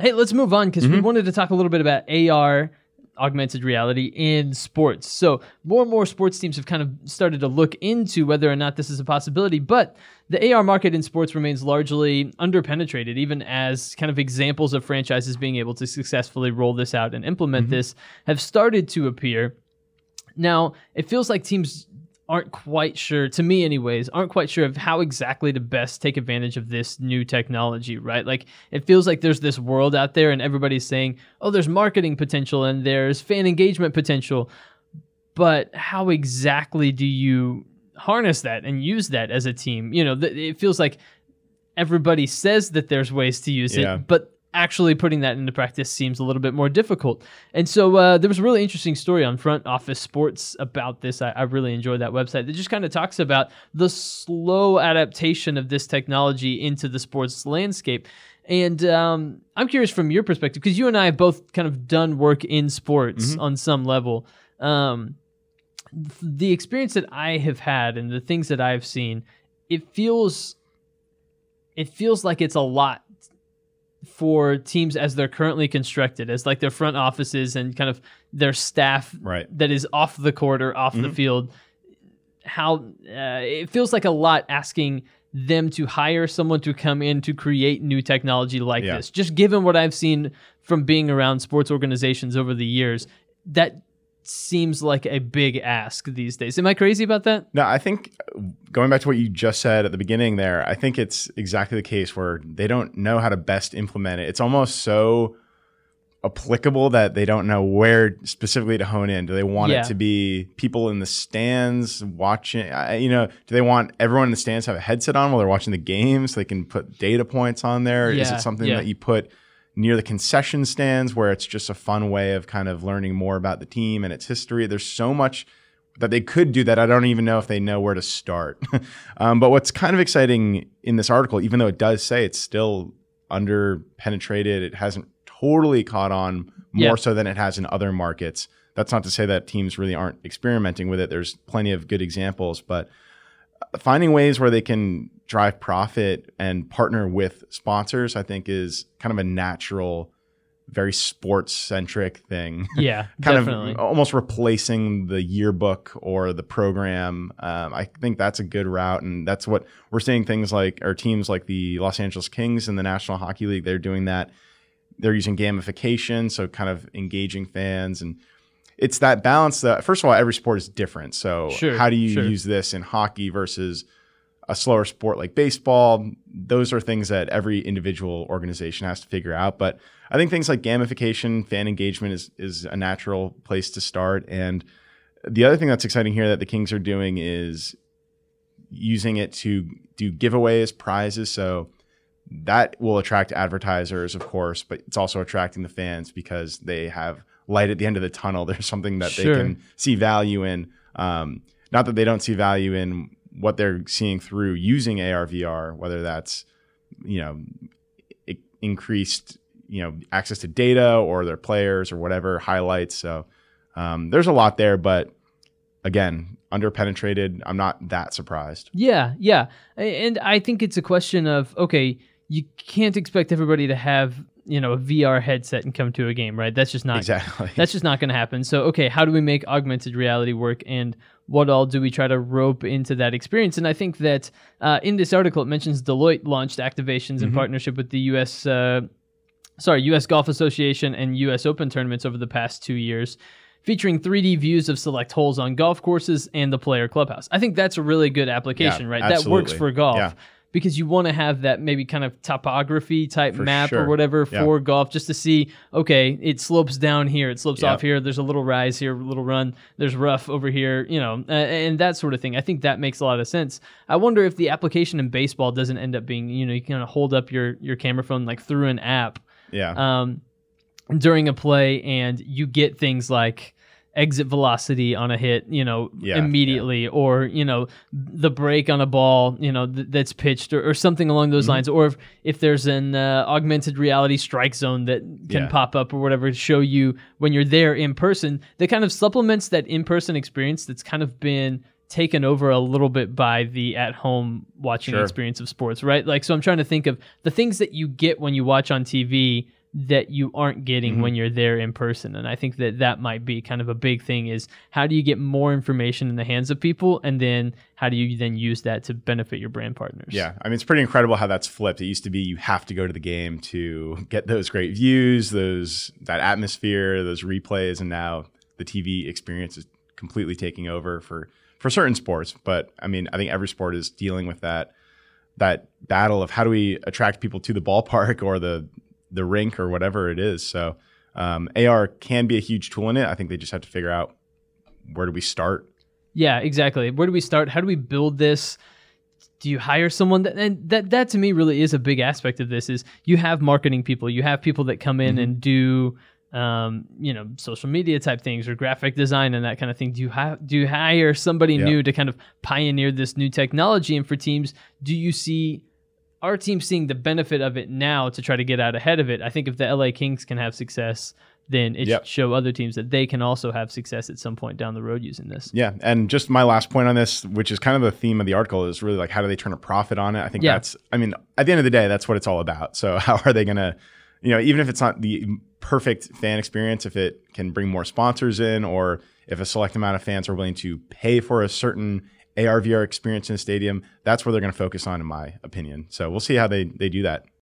Hey, let's move on because we mm-hmm. wanted to talk a little bit about AR augmented reality in sports. So, more and more sports teams have kind of started to look into whether or not this is a possibility, but the AR market in sports remains largely underpenetrated, even as kind of examples of franchises being able to successfully roll this out and implement mm-hmm. this have started to appear. Now, it feels like teams aren't quite sure, to me, anyways, aren't quite sure of how exactly to best take advantage of this new technology, right? Like, it feels like there's this world out there, and everybody's saying, oh, there's marketing potential and there's fan engagement potential. But how exactly do you harness that and use that as a team? You know, th- it feels like everybody says that there's ways to use Yeah. it, but actually putting that into practice seems a little bit more difficult. And so uh, there was a really interesting story on Front Office Sports about this. I, I really enjoyed that website. That just kind of talks about the slow adaptation of this technology into the sports landscape. And um, I'm curious from your perspective, because you and I have both kind of done work in sports on some level. Um, the experience that I have had and the things that I've seen, it feels it feels like it's a lot for teams as they're currently constructed, as like their front offices and kind of their staff Right. that is off the court or off the field. How uh, it feels like a lot asking them to hire someone to come in to create new technology like Yeah. this. Just given what I've seen from being around sports organizations over the years, that seems like a big ask these days. Am I crazy about that? No, I think going back to what you just said at the beginning there, I think it's exactly the case where they don't know how to best implement it. It's almost so applicable that they don't know where specifically to hone in. Do they want Yeah. it to be people in the stands watching? You know, do they want everyone in the stands to have a headset on while they're watching the game so they can put data points on there? Is Yeah, it something yeah. that you put near the concession stands where it's just a fun way of kind of learning more about the team and its history? There's so much that they could do that I don't even know if they know where to start. um, but what's kind of exciting in this article, even though it does say it's still under penetrated, it hasn't totally caught on more Yeah. so than it has in other markets. That's not to say that teams really aren't experimenting with it. There's plenty of good examples, but finding ways where they can drive profit and partner with sponsors, I think, is kind of a natural, very sports centric thing. Yeah, kind definitely. of almost replacing the yearbook or the program. Um, I think that's a good route, and that's what we're seeing. Things like our teams like the Los Angeles Kings in the National Hockey League, they're doing that. They're using gamification, so kind of engaging fans and. It's that balance that first of all, every sport is different. So Sure, how do you sure. use this in hockey versus a slower sport like baseball? Those are things that every individual organization has to figure out. But I think things like gamification, fan engagement is is a natural place to start. And the other thing that's exciting here that the Kings are doing is using it to do giveaways, prizes. So that will attract advertisers, of course, but it's also attracting the fans because they have light at the end of the tunnel. There's something that Sure. they can see value in. Um, not that they don't see value in what they're seeing through using AR VR, whether that's you know increased you know access to data or their players or whatever highlights. So um, there's a lot there, but again, underpenetrated. I'm not that surprised. Yeah, yeah. And I think it's a question of okay, you can't expect everybody to have, you know, a VR headset and come to a game, right? That's just not Exactly. that's just not going to happen. So, okay, how do we make augmented reality work and what all do we try to rope into that experience? And I think that uh, in this article, it mentions Deloitte launched activations in partnership with the U.S. Uh, sorry, U.S. Golf Association and U.S. Open tournaments over the past two years, featuring 3D views of select holes on golf courses and the player clubhouse. I think that's a really good application, Yeah, right? That works for golf. Yeah. Because you want to have that maybe kind of topography type For map or sure. whatever Yeah. for golf, just to see, okay, it slopes down here, it slopes Yep. off here, there's a little rise here, a little run, there's rough over here, you know, uh, and that sort of thing. I think that makes a lot of sense. I wonder if the application in baseball doesn't end up being, you know, you kind of hold up your your camera phone like through an app yeah. um, during a play, and you get things like exit velocity on a hit, you know, Yeah, immediately, or you know, the break on a ball, you know, th- that's pitched, or, or something along those Mm-hmm. lines, or if, if there's an uh, augmented reality strike zone that can Yeah. pop up or whatever to show you when you're there in person, that kind of supplements that in-person experience that's kind of been taken over a little bit by the at-home watching Sure. experience of sports, right? Like, so I'm trying to think of the things that you get when you watch on TV that you aren't getting Mhm. when you're there in person and i think that that might be kind of a big thing is how do you get more information in the hands of people and then how do you then use that to benefit your brand partners Yeah, I mean it's pretty incredible how that's flipped. It used to be you have to go to the game to get those great views, those that atmosphere, those replays, and now the TV experience is completely taking over for for certain sports. But I mean, I think every sport is dealing with that that battle of how do we attract people to the ballpark or the the rink or whatever it is. So um, AR can be a huge tool in it. I think they just have to figure out where do we start. Yeah, exactly. Where do we start? How do we build this? Do you hire someone that and that that to me really is a big aspect of this is you have marketing people, you have people that come in Mhm. and do um, you know, social media type things or graphic design and that kind of thing. Do you have do you hire somebody Yeah. new to kind of pioneer this new technology? And for teams, do you see our team seeing the benefit of it now to try to get out ahead of it? I think if the LA Kings can have success, then it Yep. should show other teams that they can also have success at some point down the road using this. Yeah, and just my last point on this, which is kind of the theme of the article, is really like how do they turn a profit on it? I think Yeah. that's, I mean, at the end of the day, that's what it's all about. So how are they going to, you know, even if it's not the perfect fan experience, if it can bring more sponsors in, or if a select amount of fans are willing to pay for a certain AR VR experience in a stadium, that's where they're going to focus on, in my opinion. So we'll see how they they do that.